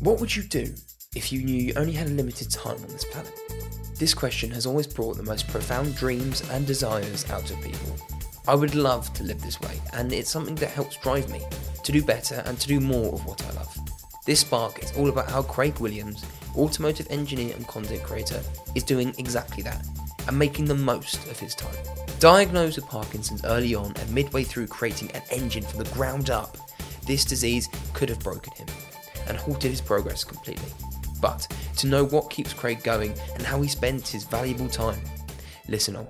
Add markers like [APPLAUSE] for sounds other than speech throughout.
What would you do if you knew you only had a limited time on this planet? This question has always brought the most profound dreams and desires out of people. I would love to live this way, and it's something that helps drive me to do better and to do more of what I love. This spark is all about how Craig Williams, automotive engineer and content creator, is doing exactly that and making the most of his time. Diagnosed with Parkinson's early on and midway through creating an engine from the ground up, this disease could have broken him and halted his progress completely. But to know what keeps Craig going and how he spends his valuable time, listen on.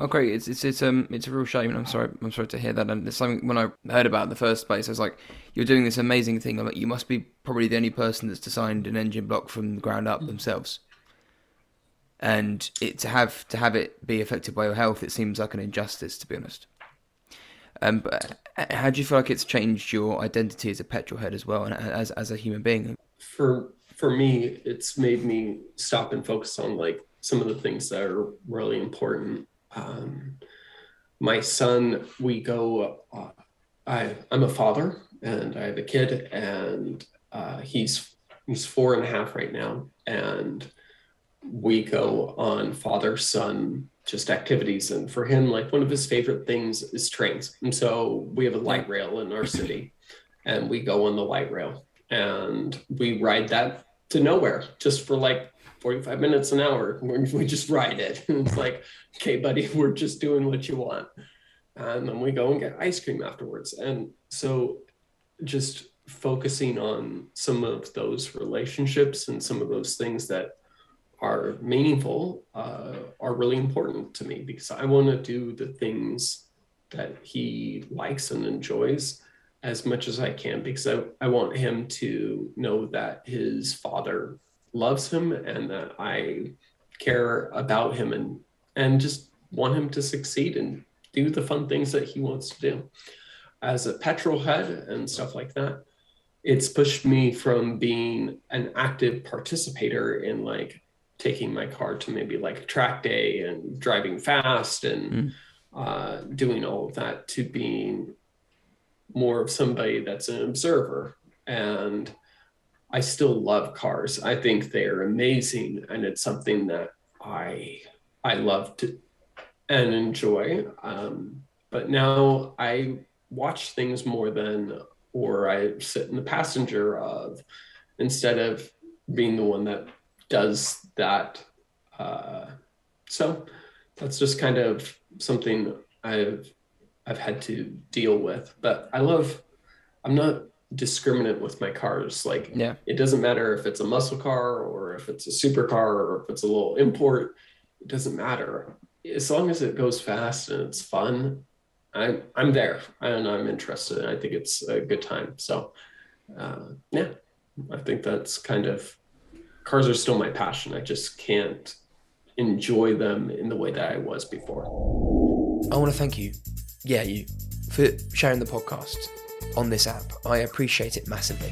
Oh, great! It's it's it's um it's a real shame, and I'm sorry I'm sorry to hear that. And it's something when I heard about it in the first place, I was like, "You're doing this amazing thing. I'm like, you must be probably the only person that's designed an engine block from the ground up themselves." And it to have to have it be affected by your health, it seems like an injustice, to be honest. Um, but uh, how do you feel like it's changed your identity as a petrol head as well, and as as a human being? For for me, it's made me stop and focus on like some of the things that are really important. Um, my son, we go. Uh, I I'm a father, and I have a kid, and uh, he's he's four and a half right now, and we go on father son just activities. And for him, like one of his favorite things is trains. And so we have a light rail in our city and we go on the light rail and we ride that to nowhere just for like 45 minutes an hour. We just ride it. [LAUGHS] And it's like, okay, buddy, [LAUGHS] we're just doing what you want. And then we go and get ice cream afterwards. And so just focusing on some of those relationships and some of those things that are meaningful uh, are really important to me because I want to do the things that he likes and enjoys as much as I can because I, I want him to know that his father loves him and that I care about him and and just want him to succeed and do the fun things that he wants to do. As a petrol head and stuff like that, it's pushed me from being an active participator in like taking my car to maybe like a track day and driving fast and mm. uh, doing all of that to being more of somebody that's an observer. And I still love cars. I think they're amazing, and it's something that I I love to and enjoy. Um, but now I watch things more than, or I sit in the passenger of, instead of being the one that does that. Uh, so that's just kind of something I've I've had to deal with. But I love. I'm not discriminate with my cars. Like, yeah, it doesn't matter if it's a muscle car or if it's a supercar or if it's a little import. It doesn't matter as long as it goes fast and it's fun. I'm I'm there and I'm interested. And I think it's a good time. So, uh, yeah, I think that's kind of cars are still my passion. I just can't enjoy them in the way that I was before. I want to thank you, yeah, you, for sharing the podcast on this app. I appreciate it massively.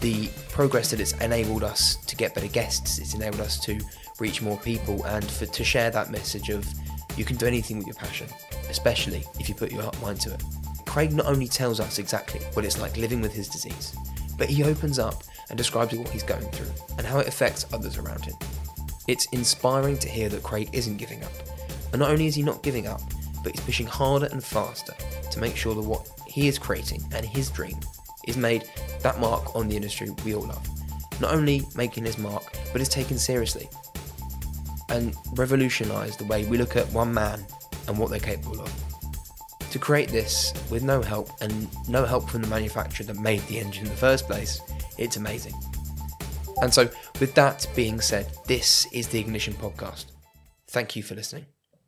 The progress that it's enabled us to get better guests, it's enabled us to reach more people, and for to share that message of you can do anything with your passion, especially if you put your heart mind to it. Craig not only tells us exactly what it's like living with his disease, but he opens up and describes what he's going through and how it affects others around him. It's inspiring to hear that Craig isn't giving up. And not only is he not giving up, but he's pushing harder and faster to make sure that what he is creating and his dream is made that mark on the industry we all love. Not only making his mark, but is taken seriously and revolutionise the way we look at one man and what they're capable of. To create this with no help and no help from the manufacturer that made the engine in the first place it's amazing. And so, with that being said, this is the Ignition Podcast. Thank you for listening.